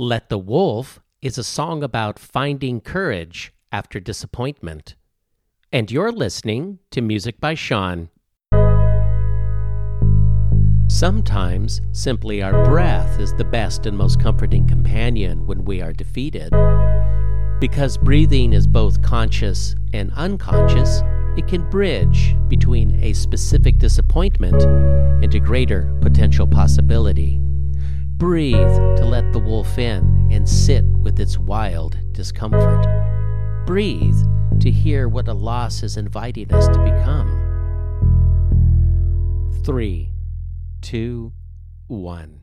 Let the Wolf is a song about finding courage after disappointment. And you're listening to Music by Sean. Sometimes simply our breath is the best and most comforting companion when we are defeated. Because breathing is both conscious and unconscious, it can bridge between a specific disappointment and a greater potential possibility. Breathe to let the wolf in and sit with its wild discomfort. Breathe to hear what a loss is inviting us to become. Three, two, one.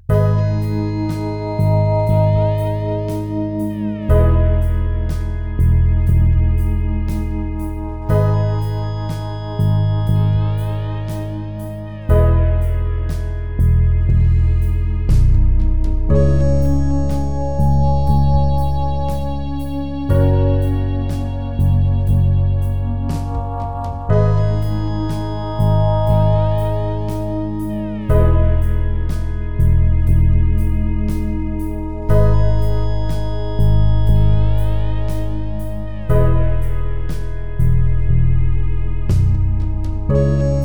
Música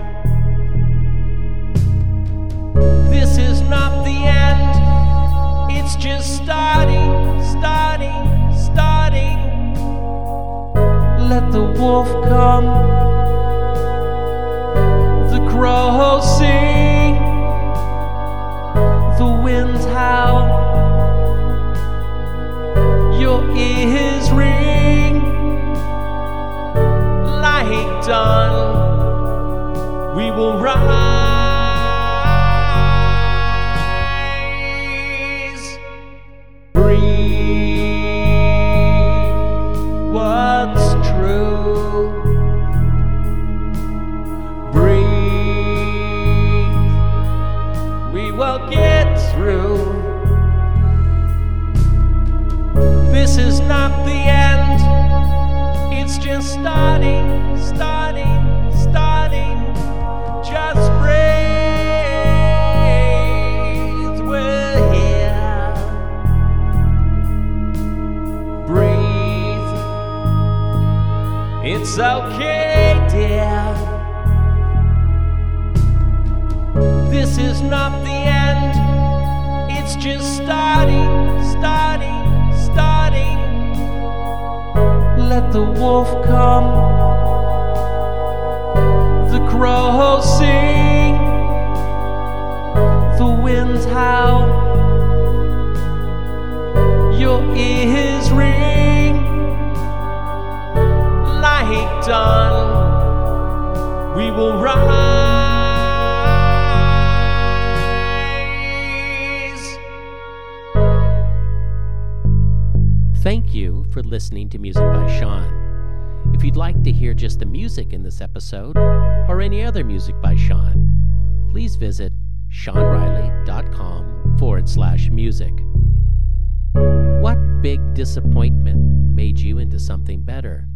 just starting, starting, starting. Let the wolf come, the crows sing, the winds howl, your ears ring. Like dawn, we will rise. Breathe It's okay, dear. This is not the end. It's just starting, starting, starting. Let the wolf come, the crows sing, dawn, we will rise. Thank you for listening to Music by Sean. If you'd like to hear just the music in this episode or any other music by Sean, please visit seanriley.com forward slash music. What big disappointment made you into something better?